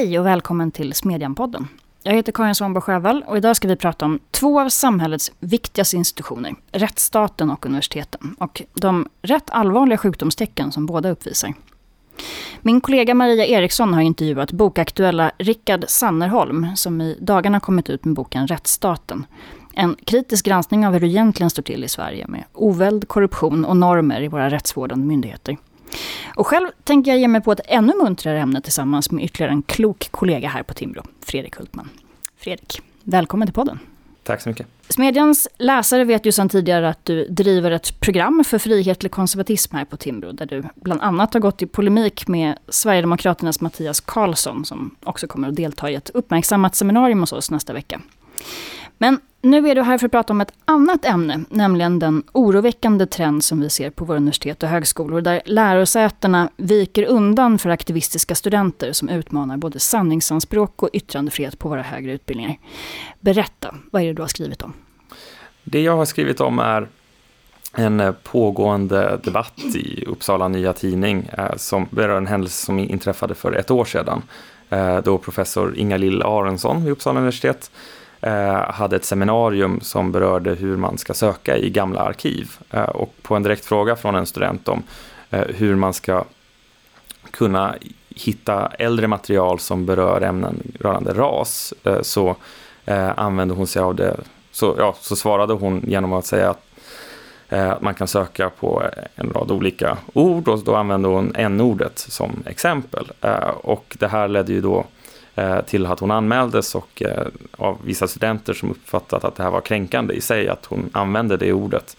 Hej och välkommen till Smedjan-podden. Jag heter Karin Svanborg Sjövall och idag ska vi prata om två av samhällets viktigaste institutioner, rättsstaten och universiteten, och de rätt allvarliga sjukdomstecken som båda uppvisar. Min kollega Maria Eriksson har intervjuat bokaktuella Rickard Sannerholm, som i dagarna kommit ut med boken Rättsstaten. En kritisk granskning av hur det egentligen står till i Sverige med oväld, korruption och normer i våra rättsvårdande myndigheter. Och själv tänker jag ge mig på ett ännu muntrare ämne tillsammans med ytterligare en klok kollega här på Timbro, Fredrik Hultman. Fredrik, välkommen till podden. Tack så mycket. Smedjans läsare vet ju sedan tidigare att du driver ett program för frihetlig konservatism här på Timbro, där du bland annat har gått i polemik med Sverigedemokraternas Mattias Karlsson, som också kommer att delta i ett uppmärksammat seminarium hos oss nästa vecka. Men nu är du här för att prata om ett annat ämne, nämligen den oroväckande trend som vi ser på våra universitet och högskolor, där lärosätena viker undan för aktivistiska studenter som utmanar både sanningsanspråk och yttrandefrihet på våra högre utbildningar. Berätta, vad är det du har skrivit om? Det jag har skrivit om är en eh, pågående debatt i Uppsala Nya Tidning eh, som berör en händelse som inträffade för ett år sedan. Eh, då professor Inga-Lill Aronsson vid Uppsala universitet Eh, hade ett seminarium som berörde hur man ska söka i gamla arkiv. Eh, och på en direkt fråga från en student om eh, hur man ska kunna hitta äldre material som berör ämnen rörande ras så använde hon sig av det. Så, ja, så svarade hon genom att säga att man kan söka på en rad olika ord och då använde hon n-ordet som exempel. Och det här ledde ju då till att hon anmäldes och eh, av vissa studenter som uppfattat att det här var kränkande i sig, att hon använde det ordet.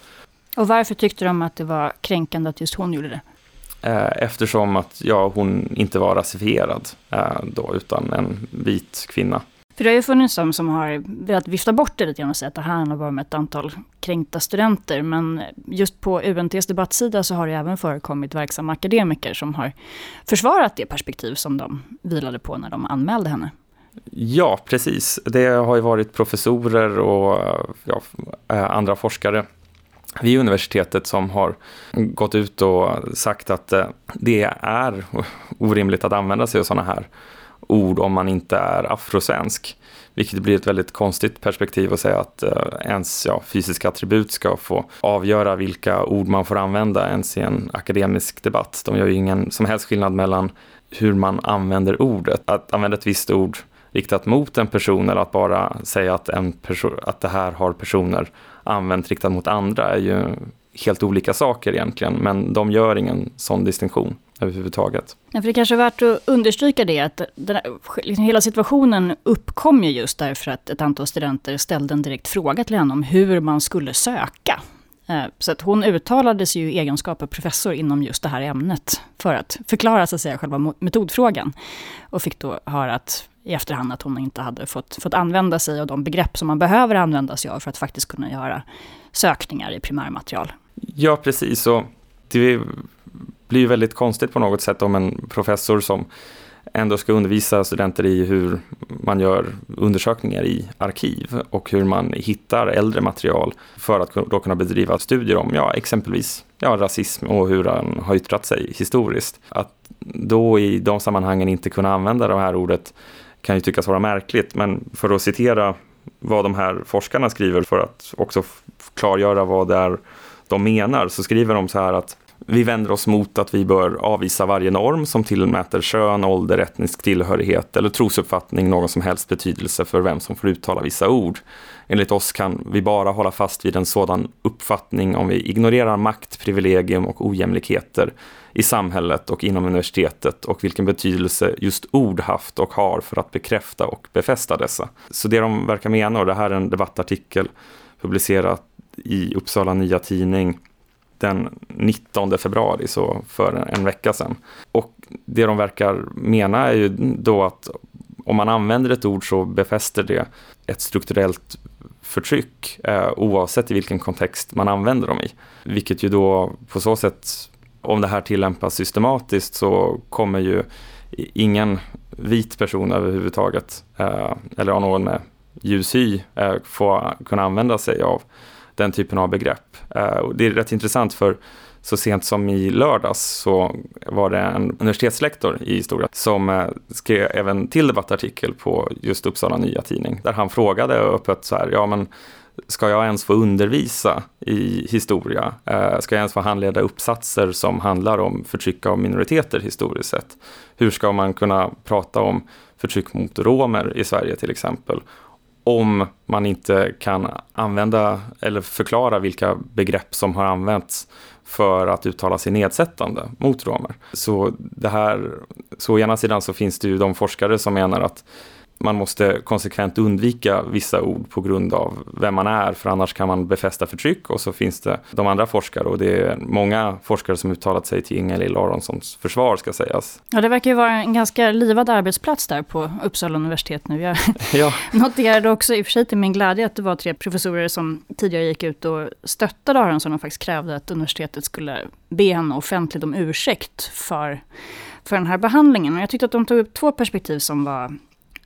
Och varför tyckte de att det var kränkande att just hon gjorde det? Eh, eftersom att ja, hon inte var rasifierad då, utan en vit kvinna. För det har ju funnits de som har velat vifta bort det lite grann och säga att det här handlar bara om ett antal kränkta studenter. Men just på UNTs debattsida så har det även förekommit verksamma akademiker som har försvarat det perspektiv som de vilade på när de anmälde henne. Ja, precis. Det har ju varit professorer och ja, eh, andra forskare vid universitetet som har gått ut och sagt att eh, det är orimligt att använda sig av sådana här ord om man inte är afrosvensk. Vilket blir ett väldigt konstigt perspektiv att säga att eh, ens ja, fysiska attribut ska få avgöra vilka ord man får använda ens i en akademisk debatt. De gör ju ingen som helst skillnad mellan hur man använder ordet. Att använda ett visst ord riktat mot en person eller att bara säga att, en att det här har personer använt riktat mot andra är ju helt olika saker egentligen, men de gör ingen sån distinktion överhuvudtaget. Ja, för det kanske är värt att understryka det, att den, liksom hela situationen uppkom ju just därför att ett antal studenter ställde en direkt fråga till henne om hur man skulle söka. Eh, så att hon uttalade sig ju i egenskap av professor inom just det här ämnet, för att förklara så att säga själva metodfrågan. Och fick då höra att i efterhand att hon inte hade fått, fått använda sig av de begrepp som man behöver använda sig av för att faktiskt kunna göra sökningar i primärmaterial. Ja, precis. Och det blir väldigt konstigt på något sätt om en professor som ändå ska undervisa studenter i hur man gör undersökningar i arkiv och hur man hittar äldre material för att då kunna bedriva studier om ja, exempelvis ja, rasism och hur den har yttrat sig historiskt. Att då i de sammanhangen inte kunna använda det här ordet kan ju tyckas vara märkligt, men för att citera vad de här forskarna skriver för att också klargöra vad det är de menar så skriver de så här att vi vänder oss mot att vi bör avvisa varje norm som tillmäter kön, ålder, etnisk tillhörighet eller trosuppfattning någon som helst betydelse för vem som får uttala vissa ord. Enligt oss kan vi bara hålla fast vid en sådan uppfattning om vi ignorerar makt, privilegium och ojämlikheter i samhället och inom universitetet och vilken betydelse just ord haft och har för att bekräfta och befästa dessa. Så det de verkar mena, och det här är en debattartikel publicerad i Uppsala Nya Tidning den 19 februari, så för en vecka sedan. Och det de verkar mena är ju då att om man använder ett ord så befäster det ett strukturellt förtryck eh, oavsett i vilken kontext man använder dem i. Vilket ju då på så sätt, om det här tillämpas systematiskt så kommer ju ingen vit person överhuvudtaget, eh, eller någon med ljus hy, eh, få kunna använda sig av den typen av begrepp. Eh, och det är rätt intressant för så sent som i lördags så var det en universitetslektor i historia som eh, skrev även till debattartikel på just Uppsala Nya Tidning där han frågade öppet så här, ja men ska jag ens få undervisa i historia? Eh, ska jag ens få handleda uppsatser som handlar om förtryck av minoriteter historiskt sett? Hur ska man kunna prata om förtryck mot romer i Sverige till exempel? Om man inte kan använda eller förklara vilka begrepp som har använts för att uttala sig nedsättande mot romer. Så det här, så å ena sidan så finns det ju de forskare som menar att man måste konsekvent undvika vissa ord på grund av vem man är, för annars kan man befästa förtryck. Och så finns det de andra forskare och det är många forskare som uttalat sig till Ingalill Aronssons försvar ska sägas. Ja, det verkar ju vara en ganska livad arbetsplats där på Uppsala universitet nu. Jag ja. noterade också i och för sig till min glädje att det var tre professorer som tidigare gick ut och stöttade Aronsson och faktiskt krävde att universitetet skulle be henne offentligt om ursäkt för, för den här behandlingen. Och jag tyckte att de tog upp två perspektiv som var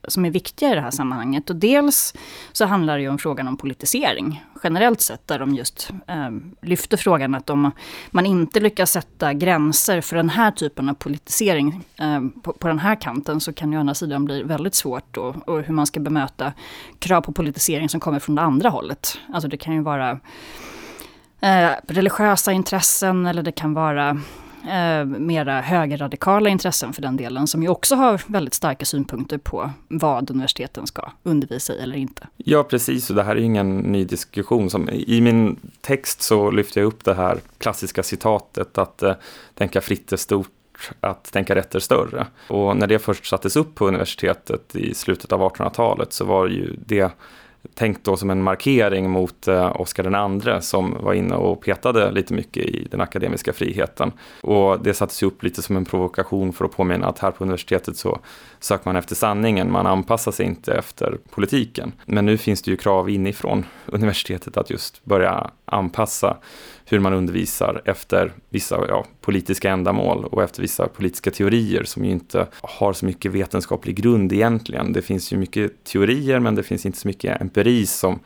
som är viktiga i det här sammanhanget. Och dels så handlar det ju om frågan om politisering generellt sett, där de just eh, lyfter frågan att om man inte lyckas sätta gränser för den här typen av politisering eh, på, på, den här kanten så kan ju å andra sidan bli väldigt svårt då, och hur man ska bemöta krav på politisering som kommer från det andra hållet. Alltså det kan ju vara eh, religiösa intressen eller det kan vara eh, mera högerradikala intressen för den delen, som ju också har väldigt starka synpunkter på vad universiteten ska undervisa i eller inte. Ja, precis, och det här är ingen ny diskussion. Som, I min text så lyfter jag upp det här klassiska citatet att eh, tänka fritt är stort att tänka rätt är större. Och när det först sattes upp på universitetet i slutet av 1800-talet så var ju det tänkt då som en markering mot eh, Oscar II som var inne och petade lite mycket i den akademiska friheten. Och det sattes upp lite som en provokation för att påminna att här på universitetet så söker man efter sanningen, man anpassar sig inte efter politiken. Men nu finns det ju krav inifrån universitetet att just börja anpassa hur man undervisar efter vissa ja, politiska ändamål och efter vissa politiska teorier som ju inte har så mycket vetenskaplig grund egentligen. Det finns ju mycket teorier men det finns inte så mycket empiri som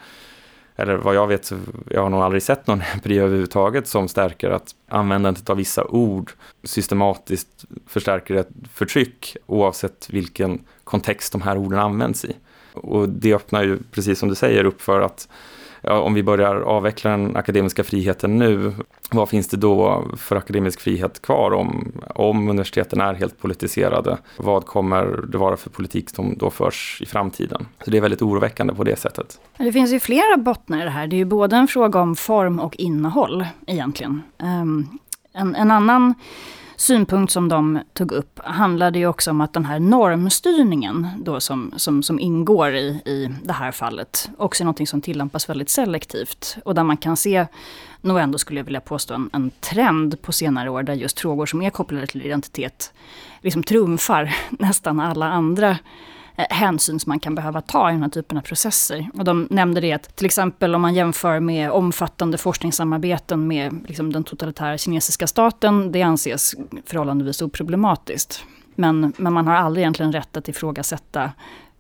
eller vad jag vet, jag har nog aldrig sett någon empiri överhuvudtaget som stärker att användandet av vissa ord systematiskt förstärker ett förtryck oavsett vilken kontext de här orden används i. Och det öppnar ju, precis som du säger, upp för att ja, om vi börjar avveckla den akademiska friheten nu, vad finns det då för akademisk frihet kvar om, om universiteten är helt politiserade? Vad kommer det vara för politik som då förs i framtiden? Så det är väldigt oroväckande på det sättet. Det finns ju flera bottnar i det här. Det är ju både en fråga om form och innehåll egentligen. Um, en, en annan synpunkt som de tog upp handlade ju också om att den här normstyrningen då som, som, som ingår i, i det här fallet också är någonting som tillämpas väldigt selektivt. Och där man kan se, nog ändå skulle jag vilja påstå, en, en trend på senare år där just frågor som är kopplade till identitet liksom trumfar nästan alla andra Eh, hänsyn som man kan behöva ta i den här typen av processer. Och de nämnde det att till exempel om man jämför med omfattande forskningssamarbeten med liksom, den totalitära kinesiska staten, det anses förhållandevis oproblematiskt. Men, men man har aldrig egentligen rätt att ifrågasätta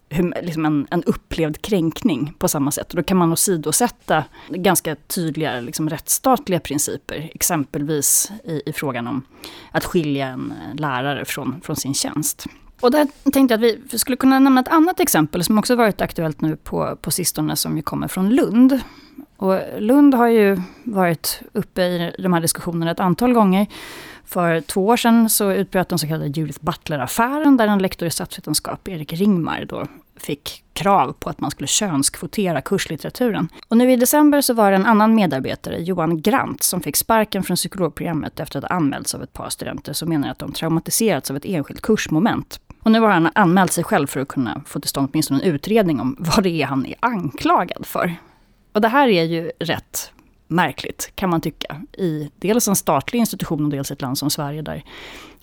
hur, liksom en, en upplevd kränkning på samma sätt. Och då kan man åsidosätta ganska tydliga liksom, rättsstatliga principer. Exempelvis i, i frågan om att skilja en lärare från, från sin tjänst. Och där tänkte jag att vi skulle kunna nämna ett annat exempel som också varit aktuellt nu på, på sistone som ju kommer från Lund. Och Lund har ju varit uppe i de här diskussionerna ett antal gånger. För två år sedan så utbröt den så kallade Judith Butler-affären där en lektor i statsvetenskap, Erik Ringmar, då fick krav på att man skulle könskvotera kurslitteraturen. Och nu i december så var det en annan medarbetare, Johan Grant, som fick sparken från psykologprogrammet efter att ha anmälts av ett par studenter som menar att de traumatiserats av ett enskilt kursmoment. Och nu har han anmält sig själv för att kunna få till stånd åtminstone en utredning om vad det är han är anklagad för. Och det här är ju rätt märkligt, kan man tycka, i dels en statlig institution och dels ett land som Sverige, där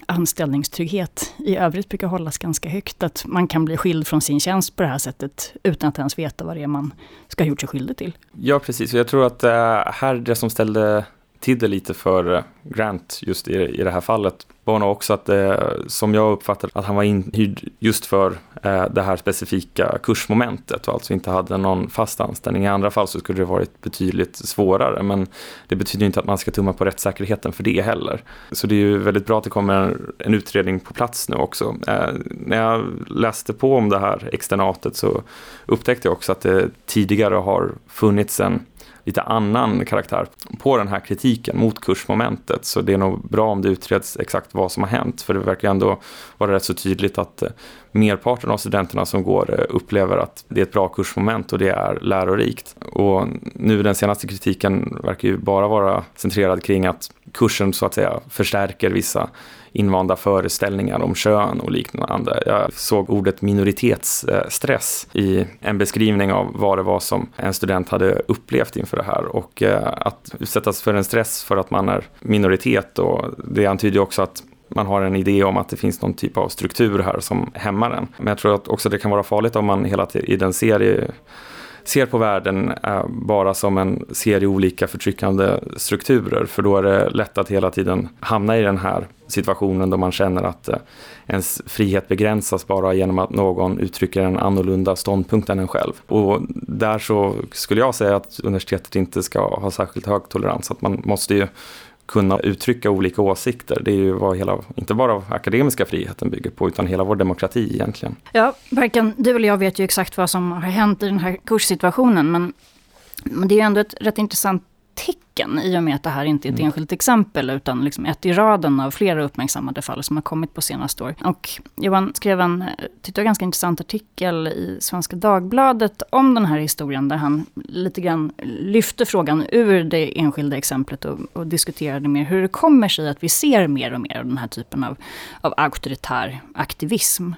anställningstrygghet i övrigt brukar hållas ganska högt. Att man kan bli skild från sin tjänst på det här sättet utan att ens veta vad det är man ska ha gjort sig skyldig till. Ja, precis. och Jag tror att det här det som ställde Tidde lite för eh, Grant just i, i det här fallet var nog också att, det som jag uppfattade att han var inhyrd just för eh, det här specifika kursmomentet och alltså inte hade någon fast anställning. I andra fall så skulle det varit betydligt svårare, men det betyder inte att man ska tumma på rättssäkerheten för det heller. Så det är ju väldigt bra att det kommer en utredning på plats nu också. Eh, när jag läste på om det här externatet så upptäckte jag också att det tidigare har funnits en lite annan karaktär på den här kritiken mot kursmomentet. Så det är nog bra om det utreds exakt vad som har hänt. För det verkar ändå vara rätt så tydligt att eh, merparten av studenterna som går eh, upplever att det är ett bra kursmoment och det är lärorikt. Och nu den senaste kritiken verkar ju bara vara centrerad kring att kursen så att säga förstärker vissa invanda föreställningar om kön och liknande. Jag såg ordet minoritetsstress i en beskrivning av vad det var som en student hade upplevt inför det här och eh, att utsättas för en stress för att man är minoritet och det antyder också att man har en idé om att det finns någon typ av struktur här som hämmar en. Men jag tror att också det kan vara farligt om man hela tiden ser i ser på världen eh, bara som en serie olika förtryckande strukturer. För då är det lätt att hela tiden hamna i den här situationen då man känner att eh, ens frihet begränsas bara genom att någon uttrycker en annorlunda ståndpunkt än en själv. Och där så skulle jag säga att universitetet inte ska ha särskilt hög tolerans. Att man måste ju kunna uttrycka olika åsikter. Det är ju vad hela, inte bara akademiska friheten bygger på, utan hela vår demokrati egentligen. Ja, varken du eller jag vet ju exakt vad som har hänt i den här kurssituationen, men, men det är ju ändå ett rätt intressant tecken i och med att det här inte är ett mm. enskilt exempel utan liksom ett i raden av flera uppmärksammade fall som har kommit på senaste år. Och Johan skrev en, tyckte jag, ganska intressant artikel i Svenska Dagbladet om den här historien där han lite grann lyfte frågan ur det enskilda exemplet och, och diskuterade mer hur det kommer sig att vi ser mer och mer av den här typen av, av auktoritär aktivism.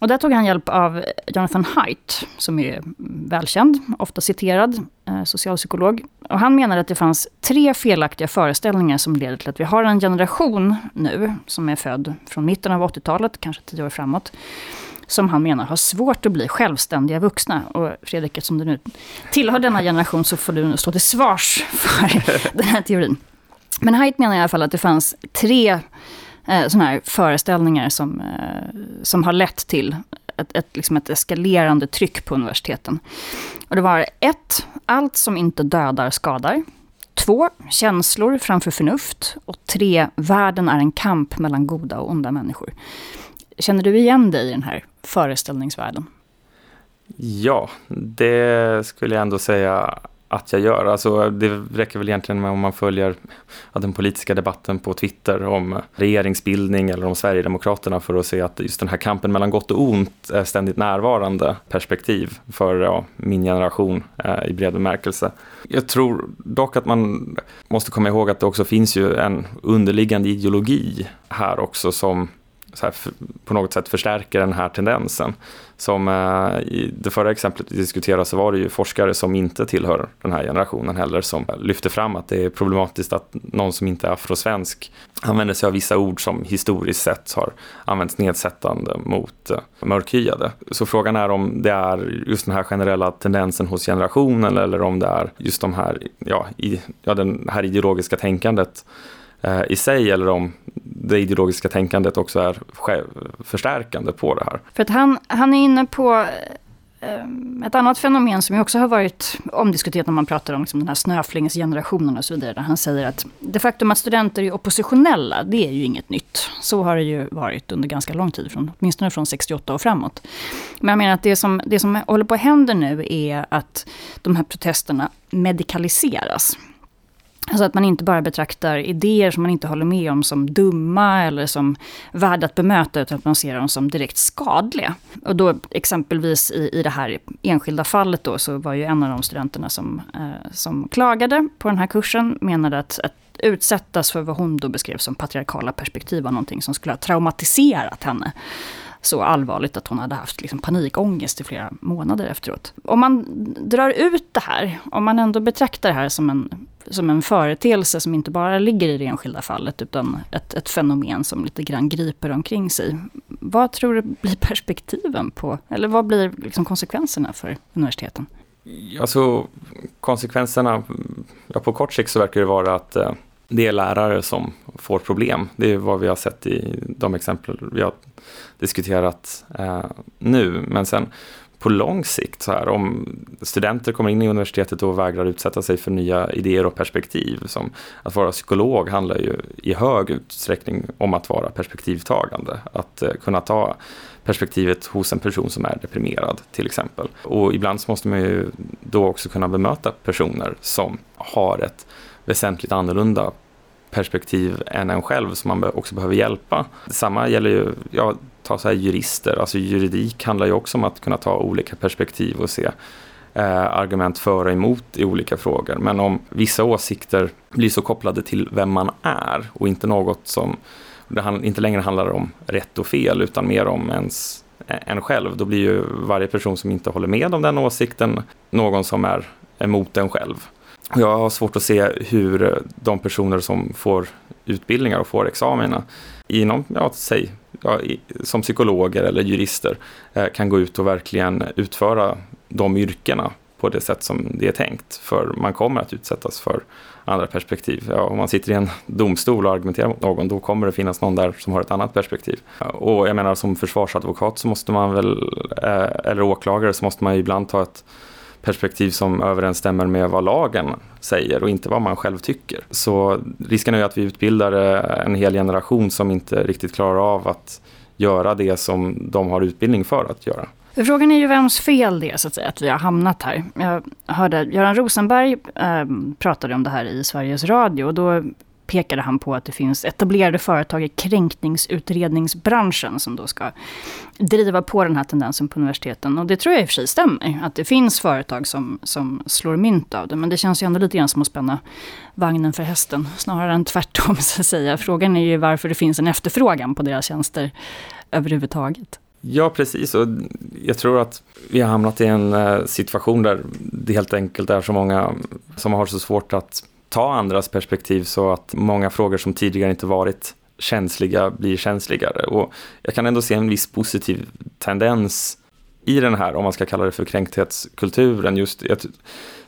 Och där tog han hjälp av Jonathan Haidt, som är välkänd, ofta citerad eh, socialpsykolog. Och han menar att det fanns tre felaktiga föreställningar som leder till att vi har en generation nu, som är född från mitten av 80-talet, kanske tio år framåt, som han menar har svårt att bli självständiga vuxna. Och Fredrik, eftersom du nu tillhör denna generation så får du stå till svars för den här teorin. Men Haidt menar i alla fall att det fanns tre eh, sådana här föreställningar som, eh, som har lett till ett, ett, liksom ett eskalerande tryck på universiteten. Och det var ett, allt som inte dödar skadar. Två, känslor framför förnuft. Och tre, världen är en kamp mellan goda och onda människor. Känner du igen dig i den här föreställningsvärlden? Ja, det skulle jag ändå säga att jag gör. Alltså, det räcker väl egentligen med om man följer ja, den politiska debatten på Twitter om regeringsbildning eller om Sverigedemokraterna för att se att just den här kampen mellan gott och ont är ständigt närvarande perspektiv för ja, min generation eh, i bred bemärkelse. Jag tror dock att man måste komma ihåg att det också finns ju en underliggande ideologi här också som här, på något sätt förstärker den här tendensen. Som eh, i det förra exemplet vi diskuterade så var det ju forskare som inte tillhör den här generationen heller som lyfte fram att det är problematiskt att någon som inte är afrosvensk använder sig av vissa ord som historiskt sett har använts nedsättande mot eh, mörkhyade. Så frågan är om det är just den här generella tendensen hos generationen eller om det är just de här, ja, i, ja den här ideologiska tänkandet Eh, i sig eller om det ideologiska tänkandet också är förstärkande på det här. För att han, han är inne på eh, ett annat fenomen som ju också har varit omdiskuterat när man pratar om liksom den här snöflingsgenerationen och så vidare. Där han säger att det faktum att studenter är oppositionella, det är ju inget nytt. Så har det ju varit under ganska lång tid, från, åtminstone från 68 och framåt. Men jag menar att det som, det som håller på att hända nu är att de här protesterna medikaliseras. Alltså att man inte bara betraktar idéer som man inte håller med om som dumma eller som värda att bemöta, utan att man ser dem som direkt skadliga. Och då exempelvis i, i det här enskilda fallet då, så var ju en av de studenterna som, eh, som klagade på den här kursen, menade att, att utsättas för vad hon då beskrev som patriarkala perspektiv var någonting som skulle ha traumatiserat henne så allvarligt att hon hade haft liksom panikångest i flera månader efteråt. Om man drar ut det här, om man ändå betraktar det här som en, som en företeelse som inte bara ligger i det enskilda fallet utan ett, ett fenomen som lite grann griper omkring sig. Vad tror du blir perspektiven på, eller vad blir liksom konsekvenserna för universiteten? Alltså konsekvenserna, ja, på kort sikt så verkar det vara att eh, det är lärare som får problem. Det är vad vi har sett i de exempel vi har diskuterat eh, nu. Men sen på lång sikt, så här, om studenter kommer in i universitetet och vägrar utsätta sig för nya idéer och perspektiv. Som att vara psykolog handlar ju i hög utsträckning om att vara perspektivtagande. Att eh, kunna ta perspektivet hos en person som är deprimerad till exempel. Och ibland så måste man ju då också kunna bemöta personer som har ett väsentligt annorlunda perspektiv än en själv som man också behöver hjälpa. Detsamma gäller ju, ja, ta så här jurister, alltså juridik handlar ju också om att kunna ta olika perspektiv och se eh, argument för och emot i olika frågor. Men om vissa åsikter blir så kopplade till vem man är och inte något som det inte längre handlar om rätt och fel utan mer om ens eh, en själv, då blir ju varje person som inte håller med om den åsikten någon som är emot en själv. Jag har svårt att se hur de personer som får utbildningar och får examina inom, ja, säg, ja, som psykologer eller jurister eh, kan gå ut och verkligen utföra de yrkena på det sätt som det är tänkt. För man kommer att utsättas för andra perspektiv. Ja, om man sitter i en domstol och argumenterar mot någon, då kommer det finnas någon där som har ett annat perspektiv. Och jag menar som försvarsadvokat så måste man väl, eh, eller åklagare, så måste man ibland ta ett perspektiv som överensstämmer med vad lagen säger och inte vad man själv tycker. Så risken är ju att vi utbildar eh, en hel generation som inte riktigt klarar av att göra det som de har utbildning för att göra. Frågan är ju vems fel det är så att säga, att vi har hamnat här. Jag hörde Göran Rosenberg eh, pratade om det här i Sveriges Radio och då pekade han på att det finns etablerade företag i kränkningsutredningsbranschen som då ska driva på den här tendensen på universiteten. Och det tror jag i och för sig stämmer, att det finns företag som, som slår mynt av det. Men det känns ju ändå lite grann som att spänna vagnen för hästen, snarare än tvärtom så att säga. Frågan är ju varför det finns en efterfrågan på deras tjänster överhuvudtaget. Ja, precis. Och jag tror att vi har hamnat i en eh, situation där det helt enkelt är så många som har så svårt att ta andras perspektiv så att många frågor som tidigare inte varit känsliga blir känsligare. Och jag kan ändå se en viss positiv tendens i den här, om man ska kalla det för kränkthetskulturen, just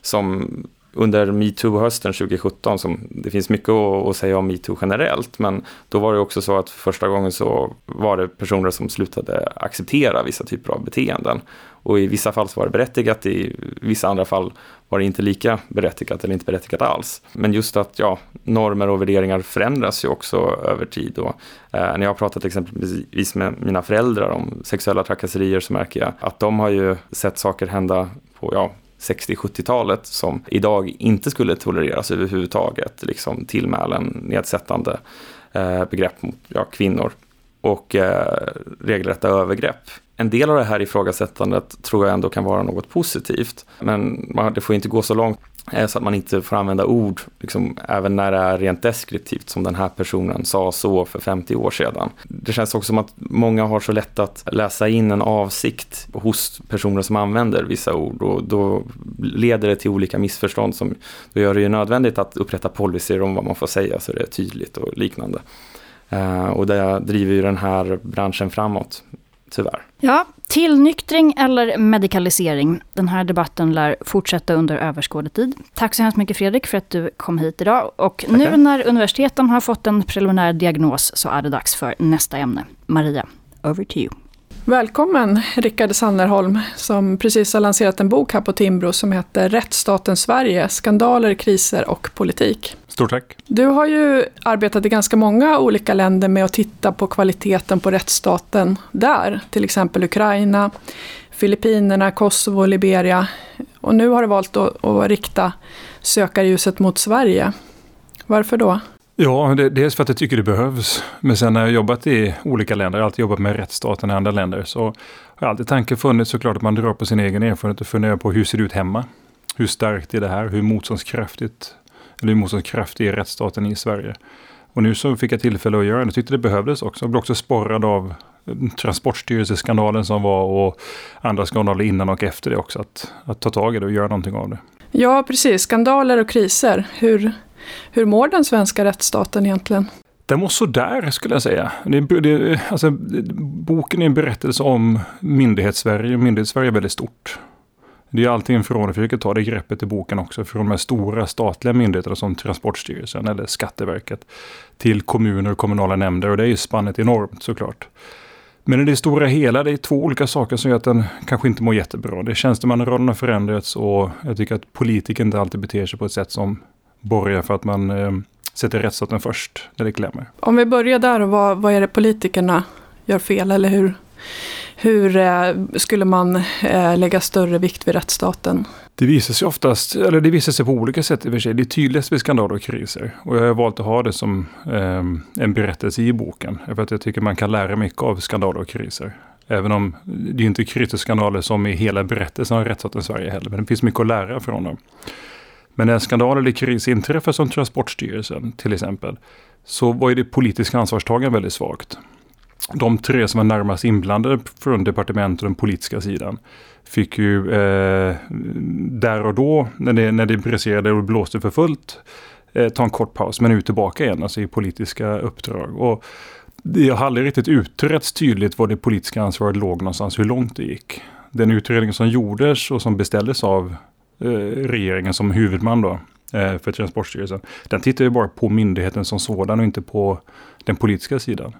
som under metoo-hösten 2017, som det finns mycket att, säga om metoo generellt, men då var det också så att första gången så var det personer som slutade acceptera vissa typer av beteenden. Och i vissa fall så var det berättigat, i vissa andra fall var det inte lika berättigat eller inte berättigat alls. Men just att ja, normer och värderingar förändras ju också över tid. Och, eh, när jag har pratat exempelvis med mina föräldrar om sexuella trakasserier så märker jag att de har ju sett saker hända på ja, 60-70-talet som idag inte skulle tolereras överhuvudtaget. Liksom tillmälen, nedsättande eh, begrepp mot ja, kvinnor och eh, regelrätta övergrepp. En del av det här ifrågasättandet tror jag ändå kan vara något positivt. Men man, det får inte gå så långt eh, så att man inte får använda ord, liksom, även när det är rent deskriptivt, som den här personen sa så för 50 år sedan. Det känns också som att många har så lätt att läsa in en avsikt hos personer som använder vissa ord och då leder det till olika missförstånd som då gör det ju nödvändigt att upprätta policyer om vad man får säga så det är tydligt och liknande. Eh, och det driver ju den här branschen framåt tyvärr. Ja, tillnyktring eller medikalisering. Den här debatten lär fortsätta under överskådlig tid. Tack så hemskt mycket Fredrik för att du kom hit idag. Och Tackar. nu när universiteten har fått en preliminär diagnos så är det dags för nästa ämne. Maria, over to you. Välkommen Rickard Sannerholm som precis har lanserat en bok här på Timbro som heter Rättsstaten Sverige, skandaler, kriser och politik. Stort tack. Du har ju arbetat i ganska många olika länder med att titta på kvaliteten på rättsstaten där, till exempel Ukraina, Filippinerna, Kosovo, Liberia. Och nu har du valt att, att rikta sökarljuset mot Sverige. Varför då? Ja, det, dels för att jag tycker det behövs. Men sen när jag jobbat i olika länder, jag har alltid jobbat med rättsstaten i andra länder, så har alltid tanken funnits såklart att man drar på sin egen erfarenhet och funderar på hur ser det ut hemma? Hur starkt är det här? Hur motståndskraftigt, eller hur motståndskraftig är rättsstaten i Sverige? Och nu så fick jag tillfälle att göra det. Jag tyckte det behövdes också. Jag blev också sporrad av eh, Transportstyrelseskandalen som var och andra skandaler innan och efter det också. Att, att ta tag i det och göra någonting av det. Ja, precis. Skandaler och kriser. Hur, hur mår den svenska rättsstaten egentligen? Den mår sådär skulle jag säga. Det, det, alltså, boken är en berättelse om myndighetssverige. Myndighetssverige är väldigt stort. Det är allting från, jag försöker ta det greppet i boken också, från de här stora statliga myndigheterna som Transportstyrelsen eller Skatteverket till kommuner och kommunala nämnder och det är ju spannet enormt såklart. Men i det stora hela, det är två olika saker som gör att den kanske inte mår jättebra. Det är tjänstemannarollen har förändrats och jag tycker att politiker inte alltid beter sig på ett sätt som borgar för att man eh, sätter rättsstaten först när det klämmer. Om vi börjar där, och vad, vad är det politikerna gör fel eller hur, hur eh, skulle man eh, lägga större vikt vid rättsstaten? Det visar sig oftast, eller det visar sig på olika sätt i och för sig. Det är tydligast vid skandaler och kriser. Och jag har valt att ha det som eh, en berättelse i boken. För att jag tycker man kan lära mycket av skandaler och kriser. Även om det är inte kriser och skandaler som är hela berättelsen av rättsstaten Sverige heller. Men det finns mycket att lära från dem. Men när en skandal eller kris inträffar som Transportstyrelsen till exempel. Så var ju det politiska ansvarstagandet väldigt svagt de tre som var närmast inblandade från departementet och den politiska sidan fick ju eh, där och då, när det, när det briserade och blåste för fullt, eh, ta en kort paus, men ut tillbaka igen, alltså i politiska uppdrag. Och det har aldrig riktigt utretts tydligt var det politiska ansvaret låg någonstans, hur långt det gick. Den utredning som gjordes och som beställdes av Eh, regeringen som huvudman då, eh, för Transportstyrelsen, den tittar ju bara på myndigheten som sådan och inte på den politiska sidan.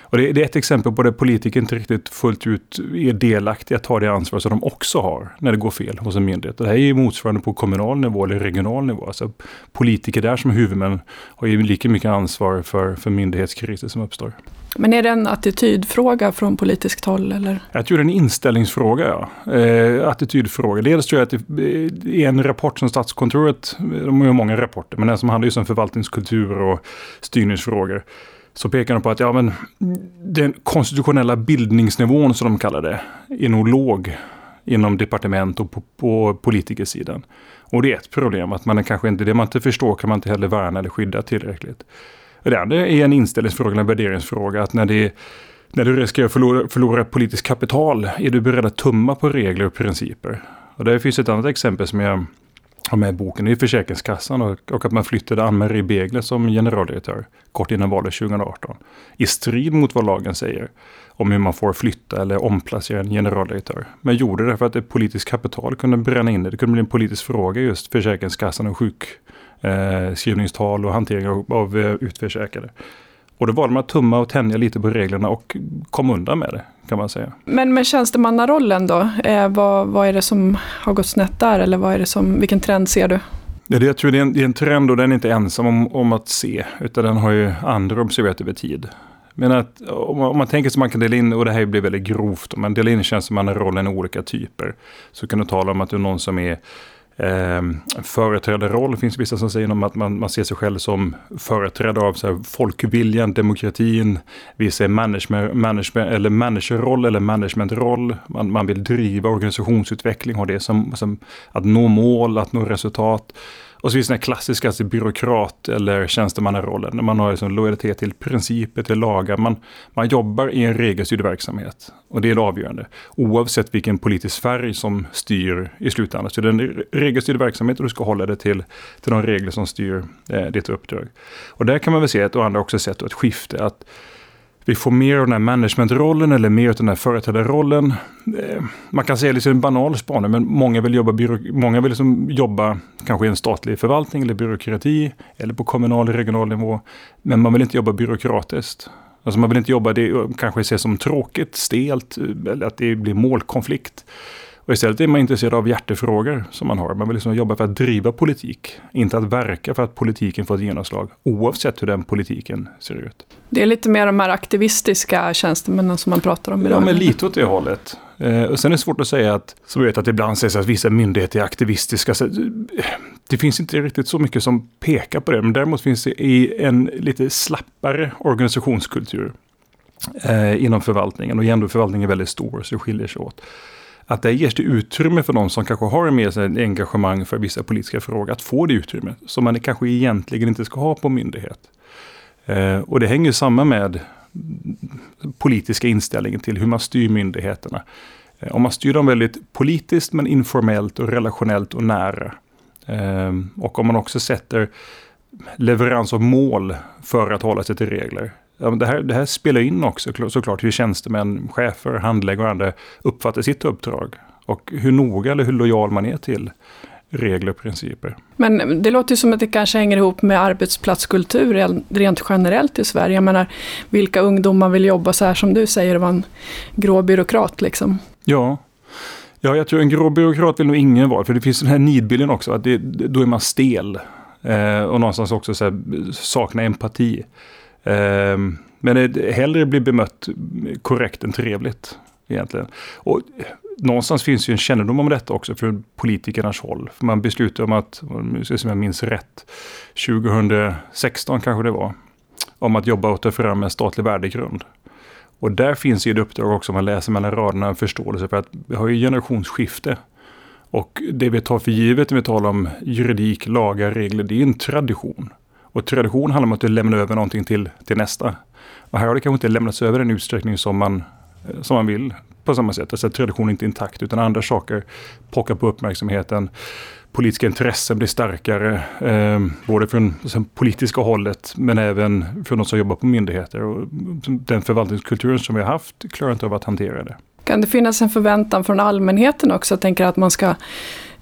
Och det, är ett exempel på där politiker inte riktigt fullt ut är delaktiga, att ta det ansvar som de också har när det går fel hos en myndighet. Det här är ju motsvarande på kommunal nivå eller regional nivå. Alltså politiker där som huvudmän har ju lika mycket ansvar för, för myndighetskriser som uppstår. Men är det en attitydfråga från politiskt håll? Eller? Jag tror det är en inställningsfråga. Ja. Eh, attitydfråga. Dels tror jag att det eh, är en rapport som Statskontoret, de har ju många rapporter, men den som handlar just om förvaltningskultur och styrningsfrågor så pekar de på att ja, men den konstitutionella bildningsnivån som de kallar det är nog låg inom departement och på, på politikersidan. Och det är ett problem, att man är kanske inte, det man inte förstår kan man inte heller värna eller skydda tillräckligt. Det andra är en inställningsfråga, en värderingsfråga, att när, det, när du riskerar att förlora, förlora politiskt kapital, är du beredd att tumma på regler och principer? Och där finns ett annat exempel som jag har med i boken, det är Försäkringskassan och, och att man flyttade Ann-Marie Begler som generaldirektör kort innan valet 2018. I strid mot vad lagen säger om hur man får flytta eller omplacera en generaldirektör. Men gjorde det för att det politiskt kapital kunde bränna in det. Det kunde bli en politisk fråga just Försäkringskassan och sjukskrivningstal eh, och hantering av, av eh, utförsäkrade. Och då valde man att tumma och tänja lite på reglerna och kom undan med det, kan man säga. Men med tjänstemannarollen då, eh, vad, vad är det som har gått snett där? Eller vad är det som, vilken trend ser du? Ja, det, jag tror det är, en, det är en trend och den är inte ensam om, om att se, utan den har ju andra observerat över tid. Men att om man, om man tänker sig man kan dela in, och det här blir väldigt grovt, om man delar in tjänstemannarollen i olika typer. Så kan du tala om att du är någon som är eh, företrädarroll. Det finns vissa som säger att man, man ser sig själv som företrädare av så här, folkviljan, demokratin. Vissa är management, management, eller managerroll eller managementroll. Man, man vill driva organisationsutveckling, ha det som, som att nå mål, att nå resultat. Och så finns den klassiska alltså byråkrat eller tjänstemannarollen. Man har liksom lojalitet till principer, till lagar. Man, man jobbar i en regelstyrd verksamhet. Och det är det avgörande. Oavsett vilken politisk färg som styr i slutändan. Så det är en regelstyrd verksamhet och du ska hålla dig till, till de regler som styr eh, ditt uppdrag. Och där kan man väl se, ett, och andra också sett, ett skifte. att vi får mer av den här managementrollen eller mer av den här företrädarrollen. Eh, man kan säga liksom en banal spaning, men många vill jobba, många vill liksom jobba kanske i en statlig förvaltning eller byråkrati eller på kommunal och regional nivå. Men man vill inte jobba byråkratiskt. Alltså man vill inte jobba, det kanske ses som tråkigt, stelt, eh, eller att det blir målkonflikt. Och istället är man intresserad av hjärtefrågor som man har. Man vill liksom jobba för att driva politik, inte att verka för att politiken får ett genomslag, oavsett hur den politiken ser ut. Det är lite mer de här aktivistiska tjänstemännen som man pratar om idag. Ja, men lite åt det hållet. Eh, och sen är det svårt att säga att, så vet att ibland sägs att vissa myndigheter är aktivistiska. Så, det finns inte riktigt så mycket som pekar på det, men däremot finns det i en lite slappare organisationskultur eh, inom förvaltningen. Och ändå förvaltningen är väldigt stor, så det skiljer sig åt att det ges det utrymme för de som kanske har med engagemang för vissa politiska frågor att få det utrymme som man kanske egentligen inte ska ha på myndighet. Eh, och det hänger samman med politiska inställningen till hur man styr myndigheterna. Eh, om man styr dem väldigt politiskt men informellt och relationellt och nära. Eh, och om man också sätter leverans av mål för att hålla sig till regler. Ja, det, här, det här spelar in också såklart hur tjänstemän, chefer, handläggare och andra uppfattar sitt uppdrag. Och hur noga eller hur lojal man är till regler och principer. Men det låter ju som att det kanske hänger ihop med arbetsplatskultur rent generellt i Sverige. Jag menar, vilka ungdomar vill jobba så här som du säger, vara en grå byråkrat liksom? Ja. Ja, jag tror en grå byråkrat vill nog ingen vara, för det finns den här nidbilden också, att det, då är man stel. Eh, och någonstans också så här, sakna empati. Ehm, men eh, hellre bli bemött korrekt än trevligt. Egentligen. Och eh, någonstans finns ju en kännedom om detta också från politikernas håll. För man beslutade om att, som jag minns rätt, 2016 kanske det var, om att jobba och ta fram en statlig värdegrund. Och där finns ju ett uppdrag också, om man läser mellan raderna, en förståelse för att vi har ju generationsskifte. Och det vi tar för givet när vi talar om juridik, lagar, regler, det är en tradition. Och tradition handlar om att du lämnar över någonting till, till nästa. Och här har det kanske inte lämnats över den utsträckning som man, eh, som man vill på samma sätt. Alltså tradition är inte intakt utan andra saker pockar på uppmärksamheten. Politiska intressen blir starkare, eh, både från liksom, politiska hållet men även från de som jobbar på myndigheter. Och mm, den förvaltningskulturen som vi har haft klarar inte av att hantera det. Kan det finnas en förväntan från allmänheten också? Tänker att man ska,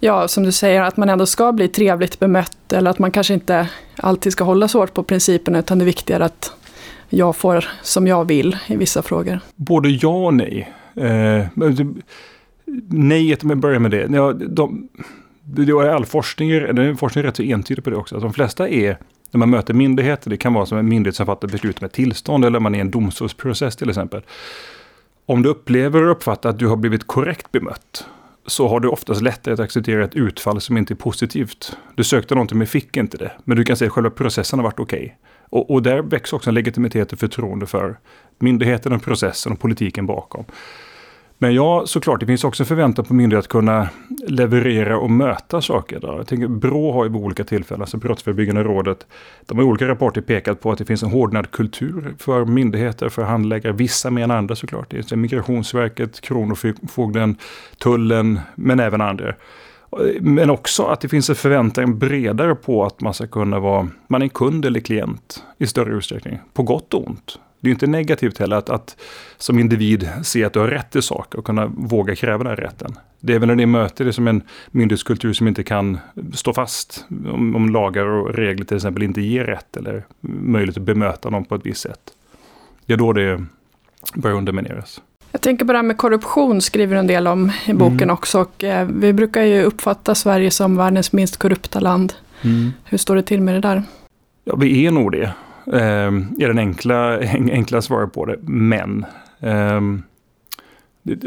ja som du säger, att man ändå ska bli trevligt bemött eller att man kanske inte alltid ska hålla så hårt på principerna utan det är viktigare att jag får som jag vill i vissa frågor. Både ja och nej. Eh, nejet, om jag börjar med det. Ja, de, det är all forskning, forskning är rätt så entydig på det också. Att de flesta är, när man möter myndigheter, det kan vara som en myndighet som fattar beslut med tillstånd eller man är i en domstolsprocess till exempel. Om du upplever och uppfattar att du har blivit korrekt bemött så har du oftast lättare att acceptera ett utfall som inte är positivt. Du sökte någonting men fick inte det. Men du kan säga att själva processen har varit okej. Okay. Och, och, där väcks också en legitimitet och förtroende för myndigheten, och processen och politiken bakom. Men ja, såklart, det finns också förväntan på myndigheter att kunna leverera och möta saker. Där. Jag tänker, Brå har ju vid olika tillfällen, alltså Brottsförebyggande rådet, de har i olika rapporter pekat på att det finns en hårdnad kultur för myndigheter, för handläggare, vissa mer än andra såklart. Det är Migrationsverket, Kronofogden, Tullen, men även andra. Men också att det finns en förväntan bredare på att man ska kunna vara, man är kund eller klient i större utsträckning. På gott och ont. Det är inte negativt heller att, att som individ se att du har rätt till saker och kunna våga kräva den här rätten. Det är väl när ni möter det som en myndighetskultur som inte kan stå fast om, om lagar och regler till exempel inte ger rätt eller möjlighet att bemöta någon på ett visst sätt. Det är då det börjar undermineras. Jag tänker på det här med korruption skriver en del om i boken mm. också. Och, eh, vi brukar ju uppfatta Sverige som världens minst korrupta land. Mm. Hur står det till med det där? Ja, vi är nog det. Eh, är den enkla, enkla svaret på det. Men eh,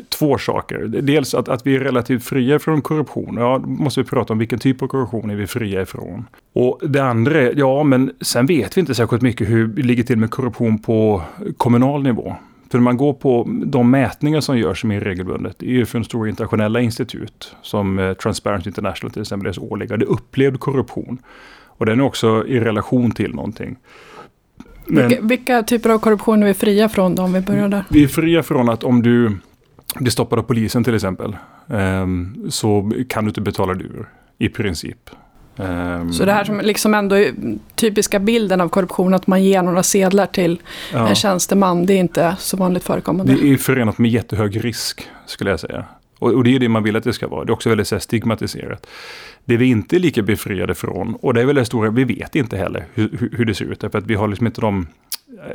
två saker. Dels att, att vi är relativt fria från korruption. Ja, då måste vi prata om vilken typ av korruption är vi fria ifrån. Och det andra är, ja men sen vet vi inte särskilt mycket hur det ligger till med korruption på kommunal nivå. För när man går på de mätningar som görs mer regelbundet, det är ju från stora internationella institut som eh, Transparency International till exempel, deras årliga, det är upplevd korruption. Och den är också i relation till någonting. Men, vilka, vilka, typer av korruption är vi fria från då, om vi börjar där? Vi är fria från att om du blir stoppad av polisen till exempel, um, så kan du inte betala dur, i princip. Um, så det här som liksom ändå är typiska bilden av korruption, att man ger några sedlar till ja. en tjänsteman, det är inte så vanligt förekommande. Det är förenat med jättehög risk, skulle jag säga. Och, och det är det man vill att det ska vara. Det är också väldigt här, stigmatiserat. Det vi inte är lika befriade från, och det är väl det stora, vi vet inte heller hur, hur det ser ut. Därför att vi har liksom inte de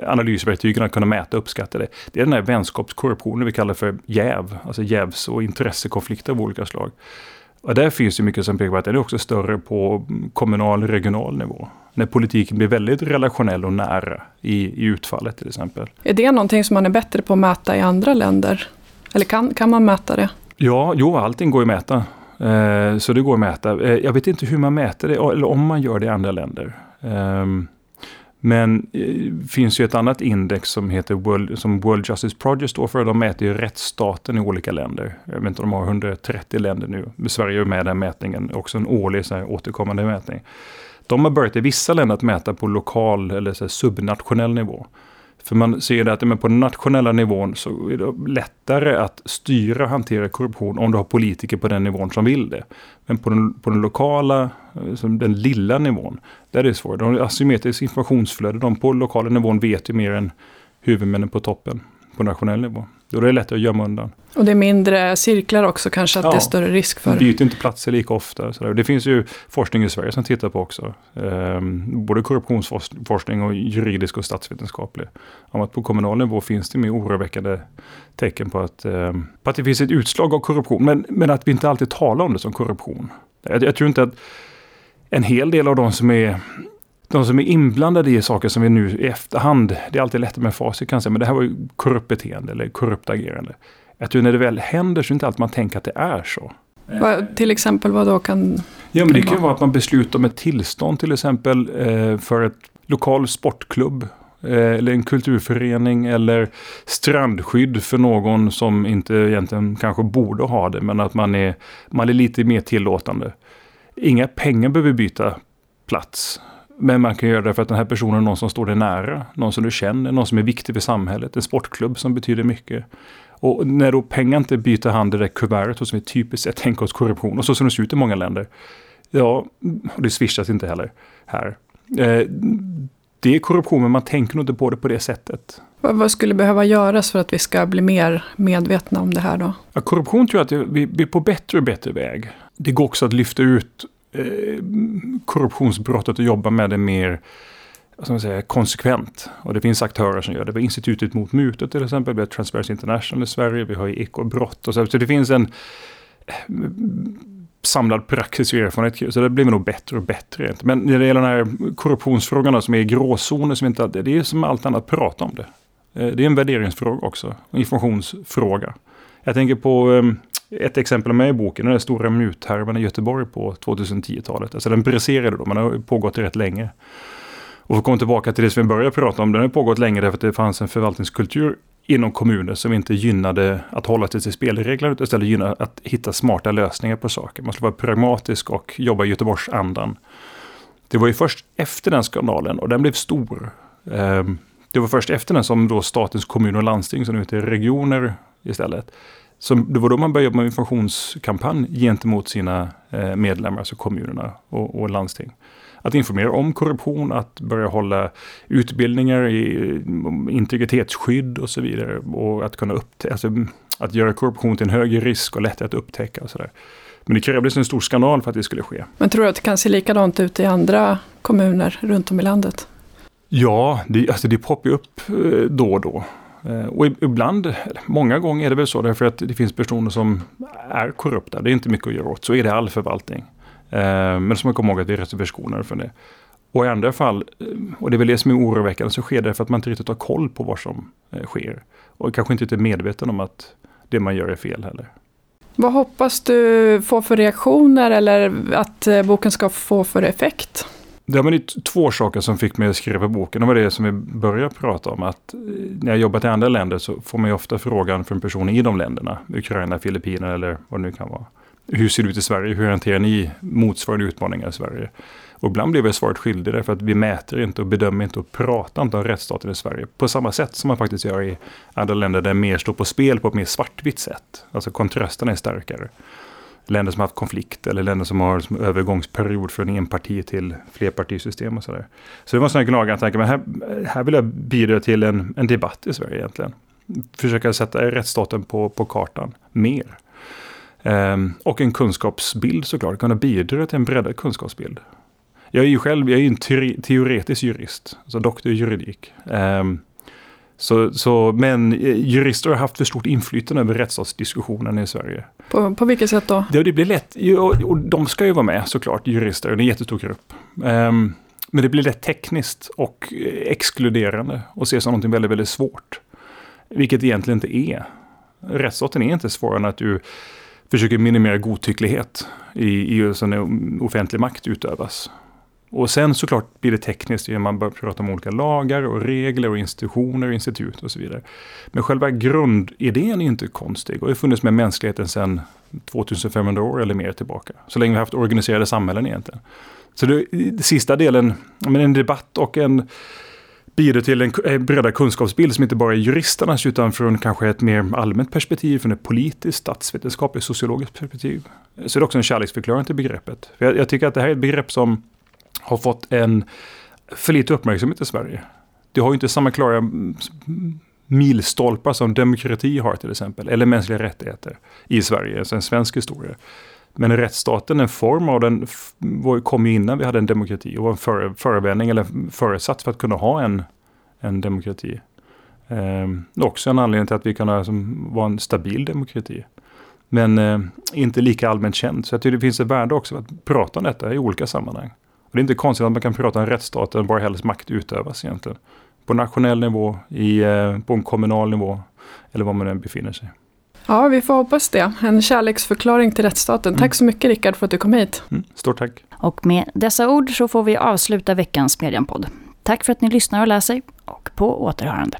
analysverktygen att kunna mäta och uppskatta det. Det är den här vänskapskorruptionen vi kallar för jäv, alltså jävs och intressekonflikter av olika slag. Och där finns det mycket som pekar på att det är också större på kommunal och regional nivå. När politiken blir väldigt relationell och nära i, i utfallet till exempel. Är det någonting som man är bättre på att mäta i andra länder? Eller kan, kan man mäta det? Ja, jo, allting går att mäta. Eh, så det går att mäta. Eh, jag vet inte hur man mäter det, eller om man gör det i andra länder. Ehm, men det finns ju ett annat index som heter World, som World Justice Project står för. De mäter ju rättsstaten i olika länder. Jag vet inte, de har 130 länder nu. Sverige är med i den mätningen, också en årlig så här, återkommande mätning. De har börjat i vissa länder att mäta på lokal eller så här, subnationell nivå. För man ser det att men på den nationella nivån så är det lättare att styra och hantera korruption om du har politiker på den nivån som vill det. Men på den, på den lokala, eh, den lilla nivån, där är det svårt. De har asymmetriskt informationsflöde. De på lokala nivån vet ju mer än huvudmännen på toppen på nationell nivå. Då är det lättare att gömma undan. Och det är mindre cirklar också kanske, att Ja. det är större risk för. Byter inte platser lika ofta. Så. Det finns ju forskning i Sverige som tittar på också. Ehm, både korruptionsforskning och juridisk och statsvetenskaplig. Om att på kommunal nivå finns det mer oroväckande tecken på att, ehm, på att det finns ett utslag av korruption. Men, men att vi inte alltid talar om det som korruption. Jag, jag tror inte att en hel del av de som är de som är inblandade i saker som vi nu i efterhand, det är alltid lättare med facit kan säga, men det här var ju korrupt beteende eller korrupt agerande. Jag tror när det väl händer så är det inte alltid man tänker att det är så. Vad, till exempel vad då kan... Ja, men det kan vara. vara att man beslutar om ett tillstånd till exempel eh, för ett lokal sportklubb. Eh, eller en kulturförening eller strandskydd för någon som inte egentligen kanske borde ha det. Men att man är, man är lite mer tillåtande. Inga pengar behöver byta plats. Men man kan göra det för att den här personen är någon som står dig nära. Någon som du känner, någon som är viktig för samhället. En sportklubb som betyder mycket. Och när då pengar inte byter hand i det där kuvertet, och som är typiskt sett tänka oss korruption, och så som det ser ut i många länder. Ja, och det swishas inte heller här. Eh, det är korruption, men man tänker nog inte på det på det sättet. Vad, skulle behöva göras för att vi ska bli mer medvetna om det här då? Ja, korruption tror jag att vi, vi är på bättre och bättre väg. Det går också att lyfta ut eh, korruptionsbrottet och jobba med det mer som säga, konsekvent. Och det finns aktörer som gör det. Vi har Institutet mot mutor till exempel. Vi har Transparency International i Sverige. Vi har ju ekobrott och så. Så det finns en eh, samlad praxis och erfarenhet. Så det blir nog bättre och bättre. Men när det gäller den här korruptionsfrågorna som är i gråzoner, som inte, det är som allt annat, prata om det. Eh, det är en värderingsfråga också. En informationsfråga. Jag tänker på ehm, ett exempel med i boken, är den stora muthärvan i Göteborg på 2010-talet. Alltså den briserade då, men den har pågått rätt länge. Och för att komma tillbaka till det som vi började prata om, den har pågått länge därför att det fanns en förvaltningskultur inom kommuner som inte gynnade att hålla sig till spelregler, utan istället gynnade att hitta smarta lösningar på saker. Man skulle vara pragmatisk och jobba i Göteborgsandan. Det var ju först efter den skandalen, och den blev stor, ehm, det var först efter den som då statens kommuner och landsting, som nu heter regioner istället, som, det var då man började jobba med informationskampanj gentemot sina eh, medlemmar, alltså kommunerna och, och landsting. Att informera om korruption, att börja hålla utbildningar i integritetsskydd och så vidare. Och att kunna upptäcka, alltså, att göra korruption till en högre risk och lättare att upptäcka och sådär. Men det krävdes en stor skandal för att det skulle ske. Men tror du att det kan se likadant ut i andra kommuner runt om i landet? Ja, det, alltså det poppar upp eh, då och då. Eh, och ibland, många gånger är det väl så därför att det finns personer som är korrupta. Det är inte mycket att göra åt. Så är det i all förvaltning. Eh, men så man kommer ihåg att vi är rätt förskonade från det. Och i andra fall, eh, och det är väl det som är oroväckande, så sker det för att man inte riktigt har koll på vad som sker. Och kanske inte är medveten om att det man gör är fel heller. Vad hoppas du få för reaktioner eller att boken ska få för effekt? Det var två saker som fick mig att skriva boken. Det var det som vi började prata om. Att eh, när jag jobbat i andra länder så får man ju ofta frågan från personer i de länderna. Ukraina, Filippinerna eller vad det nu kan vara. Hur ser det ut i Sverige? Hur hanterar ni motsvarande utmaningar i Sverige? Och ibland blir jag svaret skyldig därför att vi mäter inte och bedömer inte och pratar inte om rättsstaten i Sverige på samma sätt som man faktiskt gör i andra länder där mer står på spel på ett mer svartvitt sätt. Alltså kontrasterna är starkare länder som har haft konflikt eller länder som har som övergångsperiod från enparti till flerpartisystem och sådär. Så det var en sån här gnagande tanke, men här, här vill jag bidra till en, en debatt i Sverige egentligen. Försöka sätta rättsstaten på, på kartan mer. Ehm, och en kunskapsbild såklart, kunna bidra till en breddad kunskapsbild. Jag är ju själv jag är ju en teoretisk jurist, alltså doktor i juridik. Ehm, så, så, men eh, jurister har haft för stort inflytande över rättsstatsdiskussionen i Sverige. På, på vilket sätt då? Ja, det blir lätt. Och och de ska ju vara med såklart, jurister. Det är en jättestor grupp. Ehm, men det blir lätt tekniskt och eh, exkluderande och ses som något väldigt, väldigt svårt. Vilket det egentligen inte är. Rättsstaten är inte svårare än att du försöker minimera godtycklighet i, i hur offentlig makt utövas. Och sen såklart blir det tekniskt man börjar prata om olika lagar och regler och institutioner och institut och så vidare. Men själva grundidén är inte konstig och har funnits med mänskligheten sedan 2500 år eller mer tillbaka. Så länge vi har haft organiserade samhällen egentligen. Så det, det sista delen, men en debatt och en bidrar till en eh, bredare kunskapsbild som inte bara är juristernas utan från kanske ett mer allmänt perspektiv, från ett politiskt, statsvetenskapligt, sociologiskt perspektiv. Så det är också en kärleksförklaring till begreppet. För jag, jag tycker att det här är ett begrepp som har fått en för lite uppmärksamhet i Sverige. Det har ju inte samma klara milstolpar som demokrati har till exempel, eller mänskliga rättigheter i Sverige, alltså en svensk historia. Men rättsstaten, en form av den, kom ju innan vi hade en demokrati och var en före, förevändning eller föresats för att kunna ha en, en demokrati. Ehm, också en anledning till att vi kan ha, som, vara en stabil demokrati. Men eh, inte lika allmänt känd. Så jag tycker det finns ett värde också att prata om detta i olika sammanhang. Och det är inte konstigt att man kan prata om rättsstaten var helst makt utövas egentligen. På nationell nivå, i, eh, på en kommunal nivå eller var man än befinner sig. Ja, vi får hoppas det. En kärleksförklaring till rättsstaten. Mm. Tack så mycket Rickard för att du kom hit. Mm, stort tack. Och med dessa ord så får vi avsluta veckans Medianpodd. Tack för att ni lyssnar och läser och på återhörande.